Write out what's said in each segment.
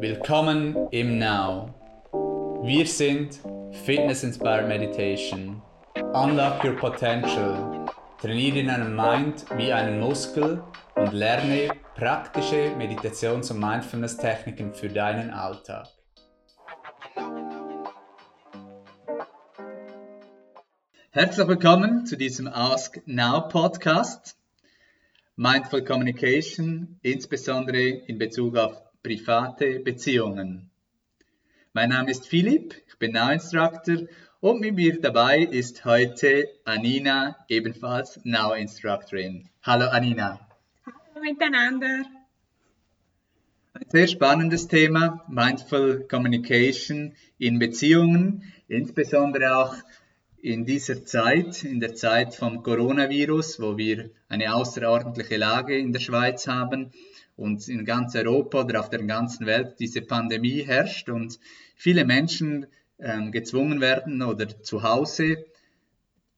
Willkommen im Now. Wir sind Fitness Inspired Meditation. Unlock your potential. Trainiere deinen Mind wie einen Muskel und lerne praktische Meditations- und Mindfulness-Techniken für deinen Alltag. Herzlich willkommen zu diesem Ask Now Podcast. Mindful Communication, insbesondere in Bezug auf private Beziehungen. Mein Name ist Philipp, ich bin Now Instructor und mit mir dabei ist heute Anina, ebenfalls Now Instructorin. Hallo Anina. Hallo miteinander. Ein sehr spannendes Thema, Mindful Communication in Beziehungen, insbesondere auch in dieser Zeit, in der Zeit vom Coronavirus, wo wir eine außerordentliche Lage in der Schweiz haben und in ganz Europa oder auf der ganzen Welt diese Pandemie herrscht und viele Menschen ähm, gezwungen werden oder zu Hause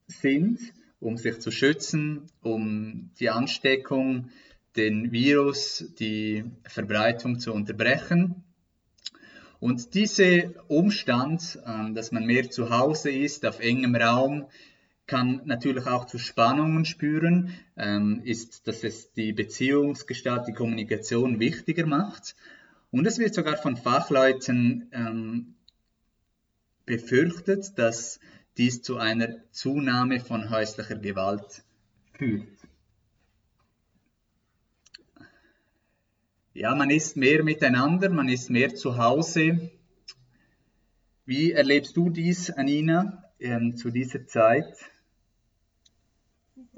sind, um sich zu schützen, um die Ansteckung, den Virus, die Verbreitung zu unterbrechen. Und dieser Umstand, ähm, dass man mehr zu Hause ist, auf engem Raum, kann natürlich auch zu Spannungen spüren, ähm, ist, dass es die Beziehungsgestalt, die Kommunikation wichtiger macht. Und es wird sogar von Fachleuten ähm, befürchtet, dass dies zu einer Zunahme von häuslicher Gewalt führt. Ja, man ist mehr miteinander, man ist mehr zu Hause. Wie erlebst du dies, Anina, ähm, zu dieser Zeit?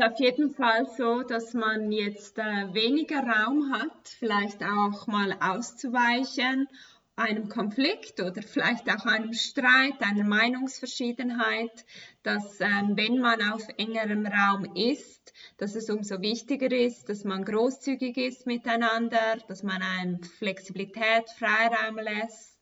Auf jeden Fall so, dass man jetzt äh, weniger Raum hat, vielleicht auch mal auszuweichen, einem Konflikt oder vielleicht auch einem Streit, einer Meinungsverschiedenheit, dass ähm, wenn man auf engerem Raum ist, dass es umso wichtiger ist, dass man großzügig ist miteinander, dass man eine Flexibilität, Freiraum lässt,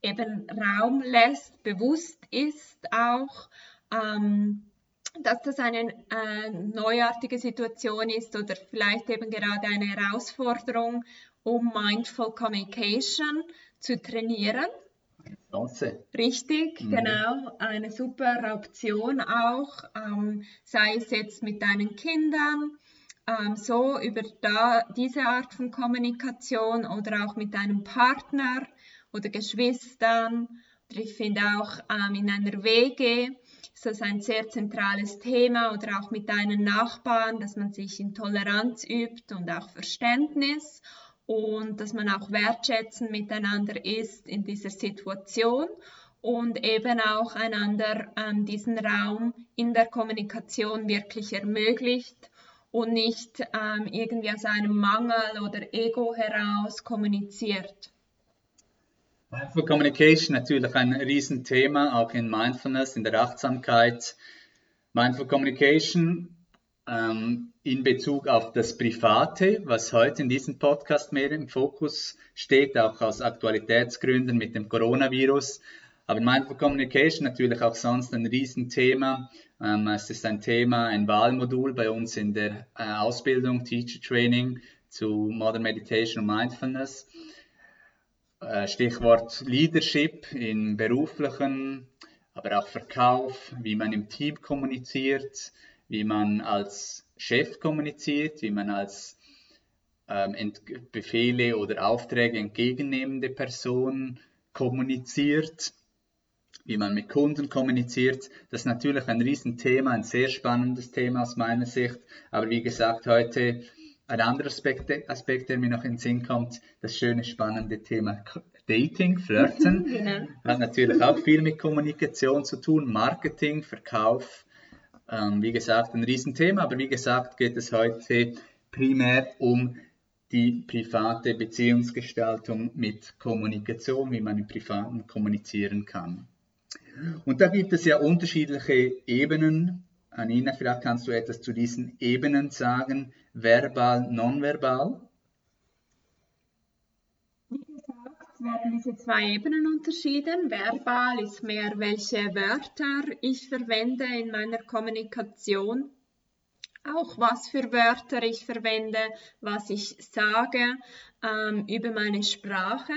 eben Raum lässt, bewusst ist auch. Ähm, dass das eine äh, neuartige Situation ist oder vielleicht eben gerade eine Herausforderung, um Mindful Communication zu trainieren. Chance. Richtig, mhm. genau. Eine super Option auch, ähm, sei es jetzt mit deinen Kindern, ähm, so über da, diese Art von Kommunikation oder auch mit deinem Partner oder Geschwistern. Oder ich finde auch ähm, in einer WG ist das ein sehr zentrales Thema oder auch mit deinen Nachbarn, dass man sich in Toleranz übt und auch Verständnis und dass man auch wertschätzend miteinander ist in dieser Situation und eben auch einander ähm, diesen Raum in der Kommunikation wirklich ermöglicht und nicht ähm, irgendwie aus einem Mangel oder Ego heraus kommuniziert. Mindful Communication natürlich ein Riesenthema, auch in Mindfulness, in der Achtsamkeit. Mindful Communication ähm, in Bezug auf das Private, was heute in diesem Podcast mehr im Fokus steht, auch aus Aktualitätsgründen mit dem Coronavirus. Aber Mindful Communication natürlich auch sonst ein Riesenthema. Ähm, es ist ein Thema, ein Wahlmodul bei uns in der äh, Ausbildung, Teacher Training zu Modern Meditation und Mindfulness. Äh, Stichwort Leadership im beruflichen, aber auch Verkauf, wie man im Team kommuniziert, wie man als Chef kommuniziert, wie man als ähm, Befehle oder Aufträge entgegennehmende Person kommuniziert, wie man mit Kunden kommuniziert. Das ist natürlich ein Riesenthema, ein sehr spannendes Thema aus meiner Sicht. Aber wie gesagt, heute ein anderer Aspekt, Aspekt, der mir noch in den Sinn kommt, das schöne, spannende Thema Dating, Flirten. genau. Hat natürlich auch viel mit Kommunikation zu tun, Marketing, Verkauf. Ähm, wie gesagt, ein Riesenthema, aber wie gesagt, geht es heute primär um die private Beziehungsgestaltung mit Kommunikation, wie man im Privaten kommunizieren kann. Und da gibt es ja unterschiedliche Ebenen. Anina, vielleicht kannst du etwas zu diesen Ebenen sagen verbal, nonverbal? Wie gesagt, werden diese zwei Ebenen unterschieden. Verbal ist mehr, welche Wörter ich verwende in meiner Kommunikation. Auch was für Wörter ich verwende, was ich sage ähm, über meine Sprache.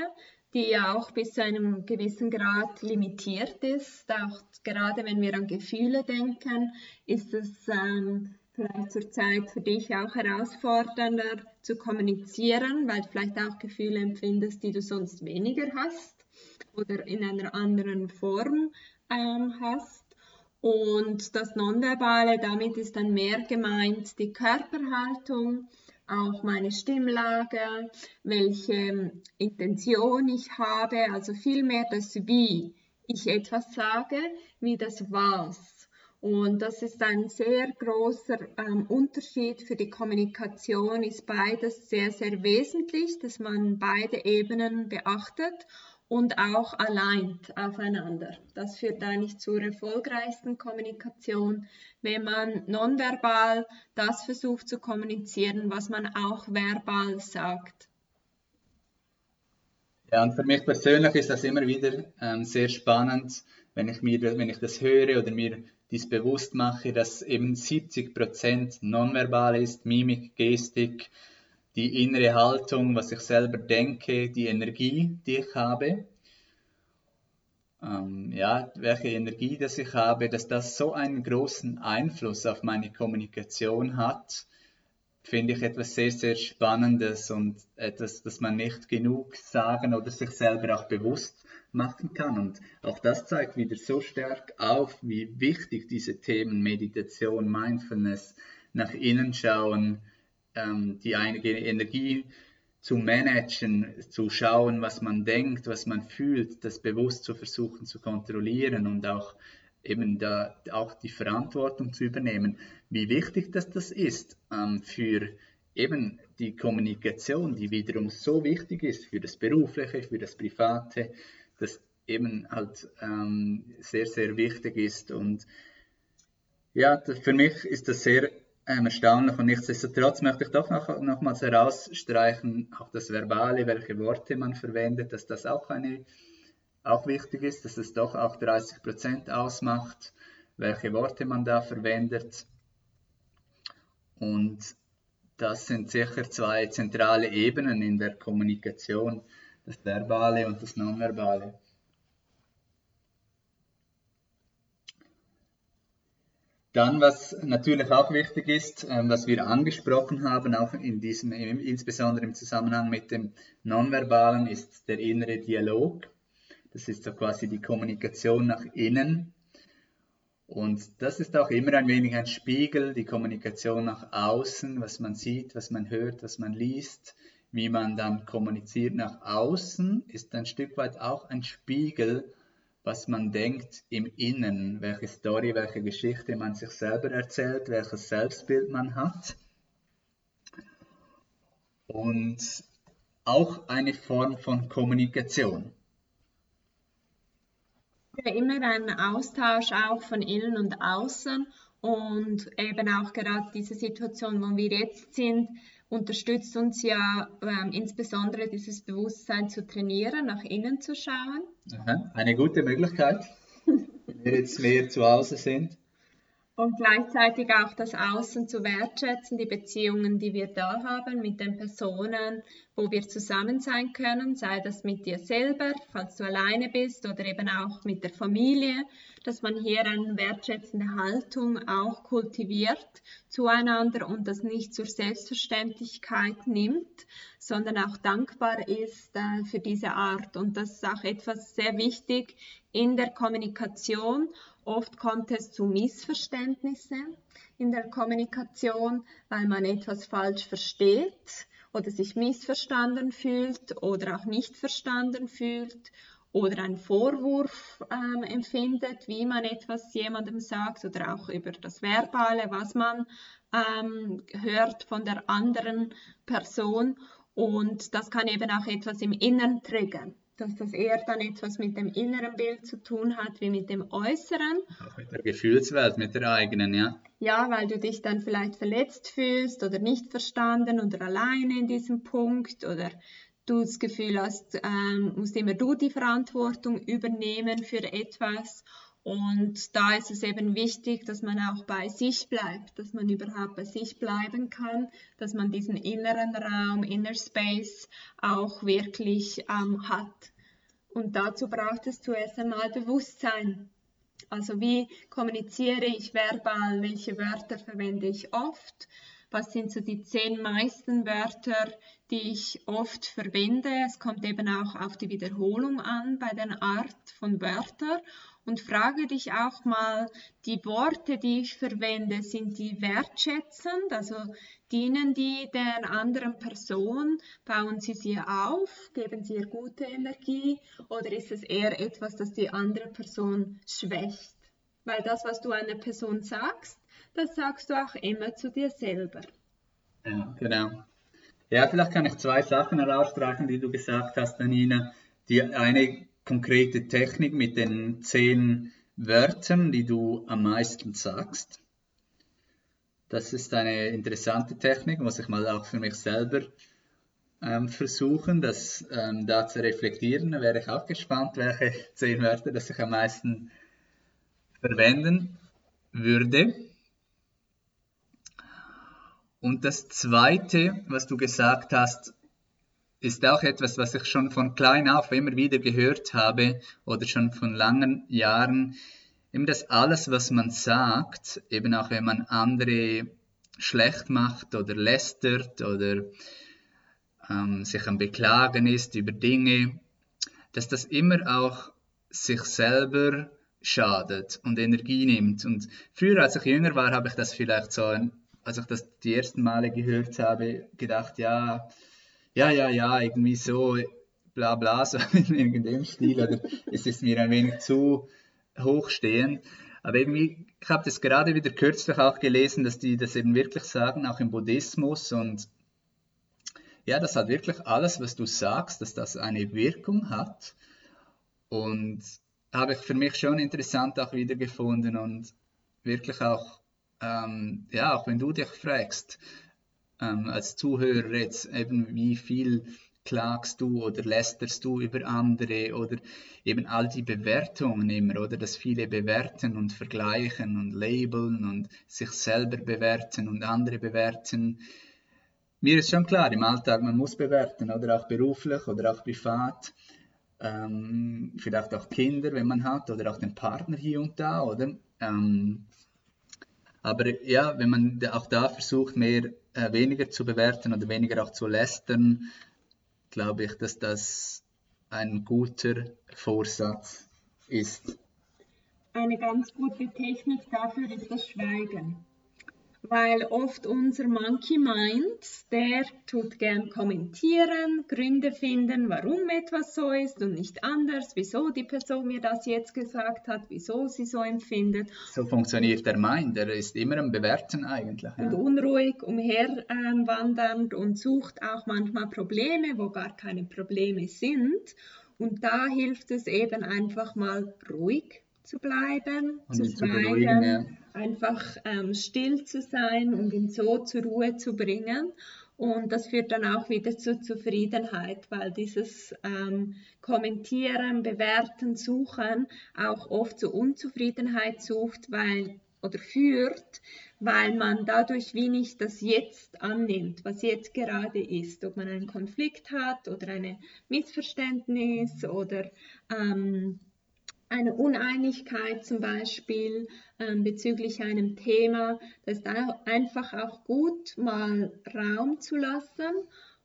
Die ja auch bis zu einem gewissen Grad limitiert ist. Auch gerade wenn wir an Gefühle denken, ist es ähm, vielleicht zur Zeit für dich auch herausfordernder zu kommunizieren, weil du vielleicht auch Gefühle empfindest, die du sonst weniger hast oder in einer anderen Form ähm, hast. Und das Nonverbale, damit ist dann mehr gemeint die Körperhaltung, auch meine Stimmlage, welche Intention ich habe, also vielmehr das Wie ich etwas sage, wie das Was. Und das ist ein sehr großer ähm, Unterschied für die Kommunikation, ist beides sehr, sehr wesentlich, dass man beide Ebenen beachtet und auch allein aufeinander. Das führt eigentlich zur erfolgreichsten Kommunikation, wenn man nonverbal das versucht zu kommunizieren, was man auch verbal sagt. Ja, und für mich persönlich ist das immer wieder ähm, sehr spannend, wenn ich, mir, wenn ich das höre oder mir dies bewusst mache, dass eben 70% nonverbal ist, Mimik, Gestik, die innere Haltung, was ich selber denke, die Energie, die ich habe. Ähm, ja, welche Energie, das ich habe, dass das so einen großen Einfluss auf meine Kommunikation hat, finde ich etwas sehr, sehr Spannendes und etwas, das man nicht genug sagen oder sich selber auch bewusst machen kann. Und auch das zeigt wieder so stark auf, wie wichtig diese Themen Meditation, Mindfulness, nach innen schauen, ähm, die eigene Energie zu managen, zu schauen, was man denkt, was man fühlt, das bewusst zu versuchen zu kontrollieren und auch eben da auch die Verantwortung zu übernehmen. Wie wichtig das, das ist ähm, für eben die Kommunikation, die wiederum so wichtig ist für das Berufliche, für das Private, das eben halt ähm, sehr, sehr wichtig ist. Und ja, für mich ist das sehr ähm, erstaunlich und nichtsdestotrotz möchte ich doch noch, nochmals herausstreichen, auch das Verbale, welche Worte man verwendet, dass das auch, eine, auch wichtig ist, dass es doch auch 30 Prozent ausmacht, welche Worte man da verwendet. Und das sind sicher zwei zentrale Ebenen in der Kommunikation, das Verbale und das Nonverbale. Dann, was natürlich auch wichtig ist, ähm, was wir angesprochen haben, auch in diesem, insbesondere im Zusammenhang mit dem Nonverbalen, ist der innere Dialog. Das ist so quasi die Kommunikation nach innen. Und das ist auch immer ein wenig ein Spiegel, die Kommunikation nach außen, was man sieht, was man hört, was man liest, wie man dann kommuniziert nach außen, ist ein Stück weit auch ein Spiegel was man denkt im Innen, welche Story, welche Geschichte man sich selber erzählt, welches Selbstbild man hat. Und auch eine Form von Kommunikation. Immer ein Austausch auch von innen und außen und eben auch gerade diese Situation, wo wir jetzt sind, unterstützt uns ja ähm, insbesondere dieses Bewusstsein zu trainieren, nach innen zu schauen. Aha, eine gute Möglichkeit, wenn wir jetzt mehr zu Hause sind. Und gleichzeitig auch das Außen zu wertschätzen, die Beziehungen, die wir da haben mit den Personen, wo wir zusammen sein können, sei das mit dir selber, falls du alleine bist oder eben auch mit der Familie, dass man hier eine wertschätzende Haltung auch kultiviert zueinander und das nicht zur Selbstverständlichkeit nimmt, sondern auch dankbar ist äh, für diese Art. Und das ist auch etwas sehr wichtig in der Kommunikation Oft kommt es zu Missverständnissen in der Kommunikation, weil man etwas falsch versteht oder sich missverstanden fühlt oder auch nicht verstanden fühlt oder einen Vorwurf ähm, empfindet, wie man etwas jemandem sagt oder auch über das Verbale, was man ähm, hört von der anderen Person. Und das kann eben auch etwas im Inneren triggern dass das eher dann etwas mit dem inneren Bild zu tun hat, wie mit dem äußeren. Auch mit der Gefühlswelt, mit der eigenen, ja. Ja, weil du dich dann vielleicht verletzt fühlst oder nicht verstanden oder alleine in diesem Punkt oder du das Gefühl hast, ähm, musst immer du die Verantwortung übernehmen für etwas und da ist es eben wichtig, dass man auch bei sich bleibt, dass man überhaupt bei sich bleiben kann, dass man diesen inneren Raum, Inner Space auch wirklich ähm, hat. Und dazu braucht es zuerst einmal Bewusstsein. Also wie kommuniziere ich verbal, welche Wörter verwende ich oft, was sind so die zehn meisten Wörter, die ich oft verwende. Es kommt eben auch auf die Wiederholung an bei der Art von Wörtern und frage dich auch mal, die Worte, die ich verwende, sind die wertschätzend, also dienen die der anderen Person, bauen sie sie auf, geben sie ihr gute Energie oder ist es eher etwas, das die andere Person schwächt? Weil das, was du einer Person sagst, das sagst du auch immer zu dir selber. Ja, genau. Ja, vielleicht kann ich zwei Sachen herausstreichen, die du gesagt hast, Danina. Die eine konkrete Technik mit den zehn Wörtern, die du am meisten sagst. Das ist eine interessante Technik, muss ich mal auch für mich selber ähm, versuchen, das ähm, da zu reflektieren. Da wäre ich auch gespannt, welche zehn Wörter das ich am meisten verwenden würde. Und das Zweite, was du gesagt hast, ist auch etwas, was ich schon von klein auf immer wieder gehört habe oder schon von langen Jahren. Eben das alles, was man sagt, eben auch wenn man andere schlecht macht oder lästert oder ähm, sich am Beklagen ist über Dinge, dass das immer auch sich selber schadet und Energie nimmt. Und früher, als ich jünger war, habe ich das vielleicht so als ich das die ersten Male gehört habe, gedacht, ja, ja, ja, ja, irgendwie so, bla bla, so in irgendeinem Stil, oder es ist mir ein wenig zu hochstehend. Aber irgendwie, ich habe das gerade wieder kürzlich auch gelesen, dass die das eben wirklich sagen, auch im Buddhismus und ja, dass halt wirklich alles, was du sagst, dass das eine Wirkung hat. Und habe ich für mich schon interessant auch wiedergefunden und wirklich auch ähm, ja, auch wenn du dich fragst, ähm, als Zuhörer jetzt eben, wie viel klagst du oder lästerst du über andere oder eben all die Bewertungen immer oder? Dass viele bewerten und vergleichen und labeln und sich selber bewerten und andere bewerten. Mir ist schon klar, im Alltag man muss bewerten oder? Auch beruflich oder auch privat, ähm, vielleicht auch Kinder, wenn man hat oder auch den Partner hier und da oder? Ähm, aber ja, wenn man auch da versucht, mehr, äh, weniger zu bewerten oder weniger auch zu lästern, glaube ich, dass das ein guter Vorsatz ist. Eine ganz gute Technik dafür ist das Schweigen weil oft unser Monkey Mind, der tut gern kommentieren, Gründe finden, warum etwas so ist und nicht anders, wieso die Person mir das jetzt gesagt hat, wieso sie so empfindet. So funktioniert der Mind, der ist immer am Bewerten eigentlich. Ja. Und unruhig umherwandernd und sucht auch manchmal Probleme, wo gar keine Probleme sind. Und da hilft es eben einfach mal ruhig zu bleiben, und zu schweigen. Einfach ähm, still zu sein und ihn so zur Ruhe zu bringen. Und das führt dann auch wieder zur Zufriedenheit, weil dieses ähm, Kommentieren, Bewerten, Suchen auch oft zur Unzufriedenheit sucht, weil oder führt, weil man dadurch wie nicht das Jetzt annimmt, was jetzt gerade ist, ob man einen Konflikt hat oder ein Missverständnis oder ähm, eine Uneinigkeit zum Beispiel ähm, bezüglich einem Thema, das ist einfach auch gut, mal Raum zu lassen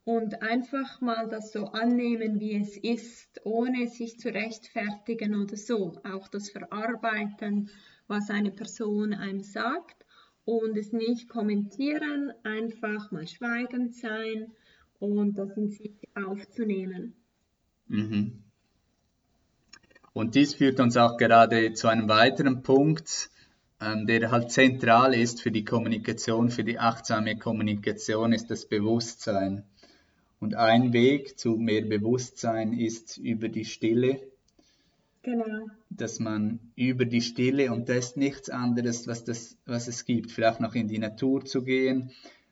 und einfach mal das so annehmen, wie es ist, ohne sich zu rechtfertigen oder so. Auch das Verarbeiten, was eine Person einem sagt und es nicht kommentieren, einfach mal schweigend sein und das in sich aufzunehmen. Mhm. Und dies führt uns auch gerade zu einem weiteren Punkt, ähm, der halt zentral ist für die Kommunikation, für die achtsame Kommunikation, ist das Bewusstsein. Und ein Weg zu mehr Bewusstsein ist über die Stille. Genau. Dass man über die Stille, und das ist nichts anderes, was, das, was es gibt, vielleicht noch in die Natur zu gehen,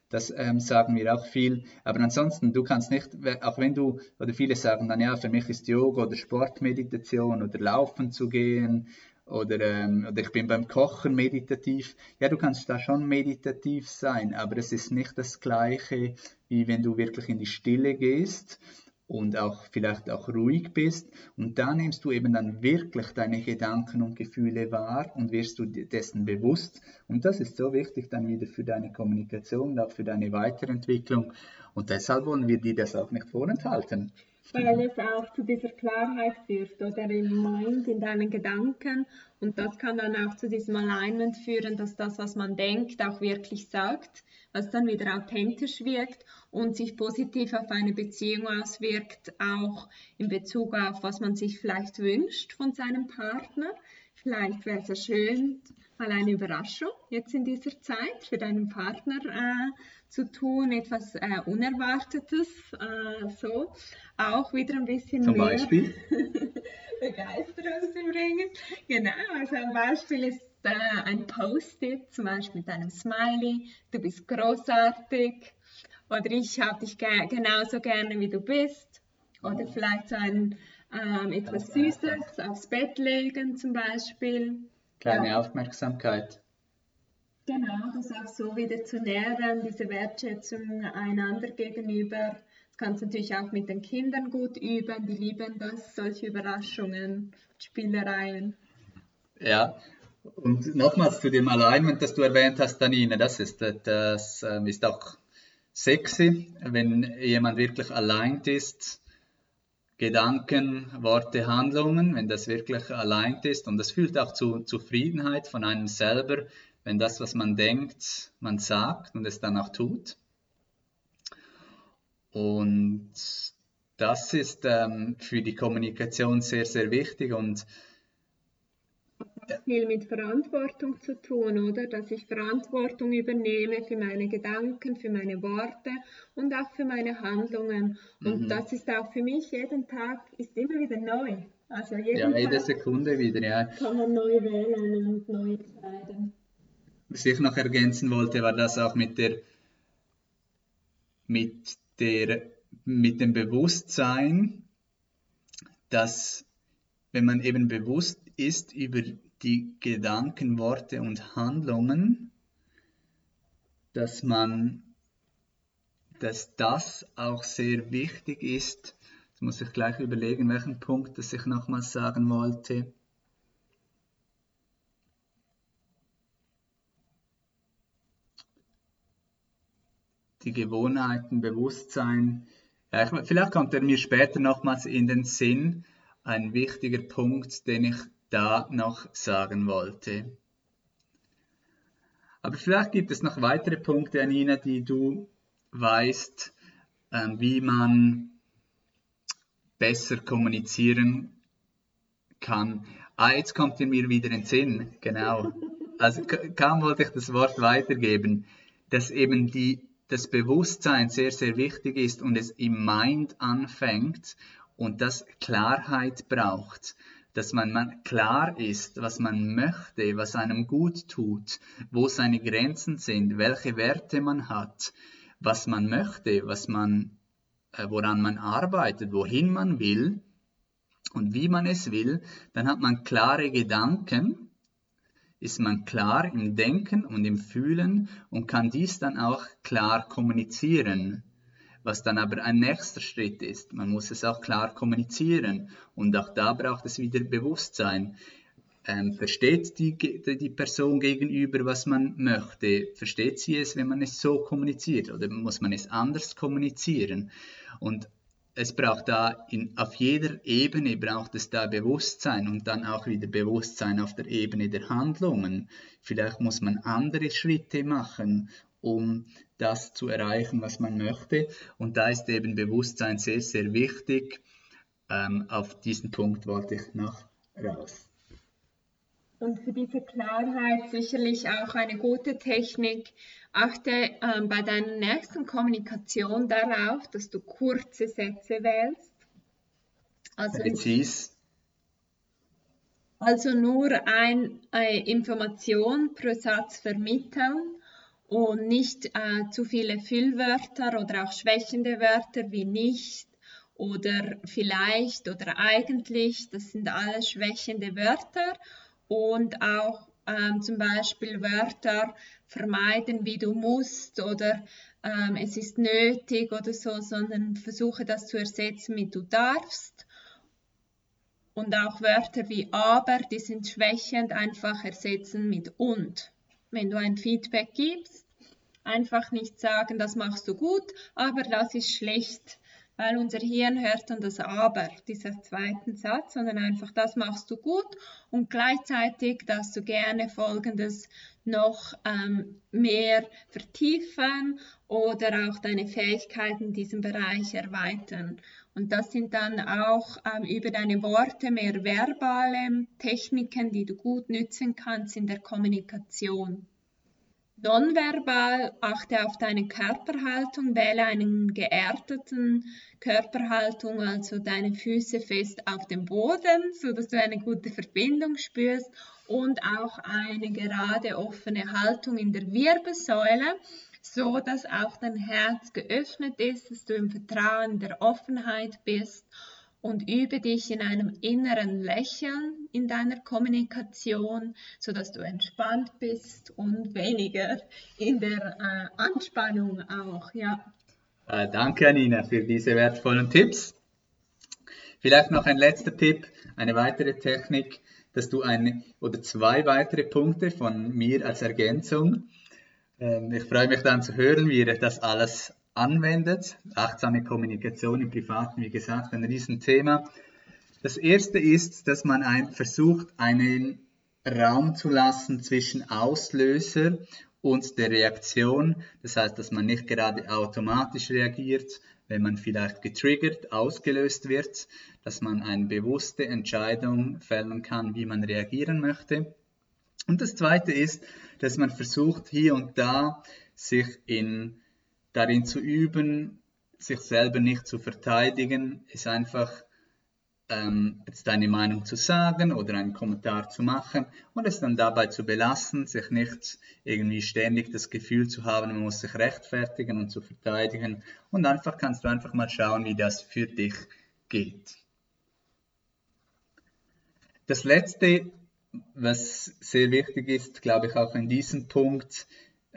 das ähm, sagen wir auch viel. Aber ansonsten, du kannst nicht, auch wenn du, oder viele sagen dann, ja, für mich ist Yoga oder Sportmeditation oder Laufen zu gehen oder, ähm, oder ich bin beim Kochen meditativ. Ja, du kannst da schon meditativ sein, aber es ist nicht das Gleiche, wie wenn du wirklich in die Stille gehst und auch vielleicht auch ruhig bist. Und da nimmst du eben dann wirklich deine Gedanken und Gefühle wahr und wirst du dessen bewusst. Und das ist so wichtig dann wieder für deine Kommunikation und auch für deine Weiterentwicklung. Und deshalb wollen wir dir das auch nicht vorenthalten. Weil es auch zu dieser Klarheit führt oder im Mind, in deinen Gedanken. Und das kann dann auch zu diesem Alignment führen, dass das, was man denkt, auch wirklich sagt was dann wieder authentisch wirkt und sich positiv auf eine Beziehung auswirkt, auch in Bezug auf, was man sich vielleicht wünscht von seinem Partner. Vielleicht wäre es ja schön, mal eine Überraschung jetzt in dieser Zeit für deinen Partner äh, zu tun, etwas äh, Unerwartetes, äh, so auch wieder ein bisschen Zum mehr Beispiel? Begeisterung zu bringen. Genau, also ein Beispiel ist äh, ein Post-it, zum Beispiel mit einem Smiley, du bist großartig oder ich habe dich ge genauso gerne wie du bist oder vielleicht so ein ähm, etwas Süßes aufs Bett legen zum Beispiel. Kleine ja. Aufmerksamkeit. Genau, das auch so wieder zu nähren, diese Wertschätzung einander gegenüber. Das kannst du natürlich auch mit den Kindern gut üben, die lieben das, solche Überraschungen, Spielereien. Ja, und nochmals zu dem Alignment, das du erwähnt hast, Danine, das ist, das ähm, ist auch sexy, wenn jemand wirklich aligned ist, Gedanken, Worte, Handlungen, wenn das wirklich aligned ist und das fühlt auch zu Zufriedenheit von einem selber, wenn das, was man denkt, man sagt und es dann auch tut. Und das ist ähm, für die Kommunikation sehr, sehr wichtig und viel mit Verantwortung zu tun, oder? Dass ich Verantwortung übernehme für meine Gedanken, für meine Worte und auch für meine Handlungen. Und mhm. das ist auch für mich jeden Tag, ist immer wieder neu. Also jeden ja, jede Tag Sekunde wieder, ja. Kann man neu wählen und neu entscheiden. Was ich noch ergänzen wollte, war das auch mit der, mit der, mit dem Bewusstsein, dass wenn man eben bewusst ist über die Gedanken, Worte und Handlungen, dass man, dass das auch sehr wichtig ist. Jetzt muss ich gleich überlegen, welchen Punkt das ich nochmals sagen wollte. Die Gewohnheiten, Bewusstsein. Ja, ich, vielleicht kommt er mir später nochmals in den Sinn. Ein wichtiger Punkt, den ich da noch sagen wollte. Aber vielleicht gibt es noch weitere Punkte, Anina, die du weißt, ähm, wie man besser kommunizieren kann. Ah, jetzt kommt ihr mir wieder in den Sinn, genau. Also kaum wollte ich das Wort weitergeben, dass eben die, das Bewusstsein sehr, sehr wichtig ist und es im Mind anfängt und das Klarheit braucht dass man klar ist, was man möchte, was einem gut tut, wo seine Grenzen sind, welche Werte man hat, was man möchte, was man, äh, woran man arbeitet, wohin man will und wie man es will, dann hat man klare Gedanken, ist man klar im Denken und im Fühlen und kann dies dann auch klar kommunizieren was dann aber ein nächster Schritt ist. Man muss es auch klar kommunizieren und auch da braucht es wieder Bewusstsein. Ähm, versteht die, die Person gegenüber, was man möchte? Versteht sie es, wenn man es so kommuniziert oder muss man es anders kommunizieren? Und es braucht da in, auf jeder Ebene braucht es da Bewusstsein und dann auch wieder Bewusstsein auf der Ebene der Handlungen. Vielleicht muss man andere Schritte machen, um das zu erreichen, was man möchte. Und da ist eben Bewusstsein sehr, sehr wichtig. Ähm, auf diesen Punkt wollte ich noch raus. Und für diese Klarheit sicherlich auch eine gute Technik. Achte ähm, bei deiner nächsten Kommunikation darauf, dass du kurze Sätze wählst. Also, Präzis. Also nur ein, eine Information pro Satz vermitteln und nicht äh, zu viele Füllwörter oder auch schwächende Wörter wie nicht oder vielleicht oder eigentlich. Das sind alles schwächende Wörter und auch ähm, zum Beispiel Wörter vermeiden, wie du musst oder ähm, es ist nötig oder so, sondern versuche das zu ersetzen mit du darfst. Und auch Wörter wie aber, die sind schwächend, einfach ersetzen mit und. Wenn du ein Feedback gibst, einfach nicht sagen, das machst du gut, aber das ist schlecht weil unser Hirn hört dann das Aber, dieser zweiten Satz, sondern einfach, das machst du gut und gleichzeitig darfst du gerne Folgendes noch ähm, mehr vertiefen oder auch deine Fähigkeiten in diesem Bereich erweitern. Und das sind dann auch ähm, über deine Worte mehr verbale Techniken, die du gut nützen kannst in der Kommunikation. Nonverbal achte auf deine Körperhaltung, wähle einen geerdeten Körperhaltung, also deine Füße fest auf dem Boden, sodass du eine gute Verbindung spürst und auch eine gerade offene Haltung in der Wirbelsäule, so dass auch dein Herz geöffnet ist, dass du im Vertrauen der Offenheit bist und übe dich in einem inneren Lächeln in deiner Kommunikation, sodass du entspannt bist und weniger in der äh, Anspannung auch. Ja. Äh, danke, Anina, für diese wertvollen Tipps. Vielleicht noch ein letzter Tipp, eine weitere Technik, dass du eine oder zwei weitere Punkte von mir als Ergänzung. Ähm, ich freue mich dann zu hören, wie ihr das alles anwendet. Achtsame Kommunikation im Privaten, wie gesagt, ein Riesenthema. Das erste ist, dass man ein, versucht, einen Raum zu lassen zwischen Auslöser und der Reaktion. Das heißt, dass man nicht gerade automatisch reagiert, wenn man vielleicht getriggert, ausgelöst wird, dass man eine bewusste Entscheidung fällen kann, wie man reagieren möchte. Und das Zweite ist, dass man versucht, hier und da sich in darin zu üben, sich selber nicht zu verteidigen, ist einfach ähm, jetzt deine Meinung zu sagen oder einen Kommentar zu machen und es dann dabei zu belassen, sich nicht irgendwie ständig das Gefühl zu haben, man muss sich rechtfertigen und zu verteidigen und einfach kannst du einfach mal schauen, wie das für dich geht. Das letzte, was sehr wichtig ist, glaube ich auch in diesem Punkt,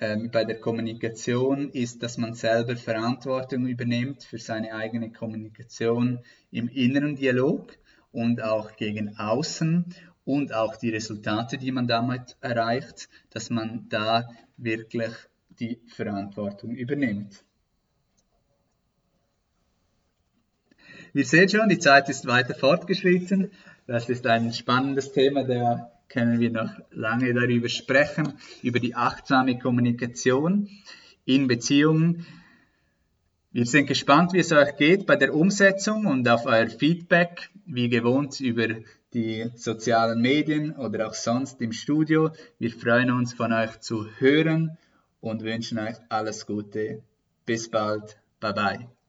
ähm, bei der Kommunikation ist, dass man selber Verantwortung übernimmt für seine eigene Kommunikation im inneren Dialog und auch gegen außen und auch die Resultate, die man damit erreicht, dass man da wirklich die Verantwortung übernimmt. Wir sehen schon, die Zeit ist weiter fortgeschritten. Das ist ein spannendes Thema der können wir noch lange darüber sprechen, über die achtsame Kommunikation in Beziehungen. Wir sind gespannt, wie es euch geht bei der Umsetzung und auf euer Feedback, wie gewohnt über die sozialen Medien oder auch sonst im Studio. Wir freuen uns von euch zu hören und wünschen euch alles Gute. Bis bald. Bye bye.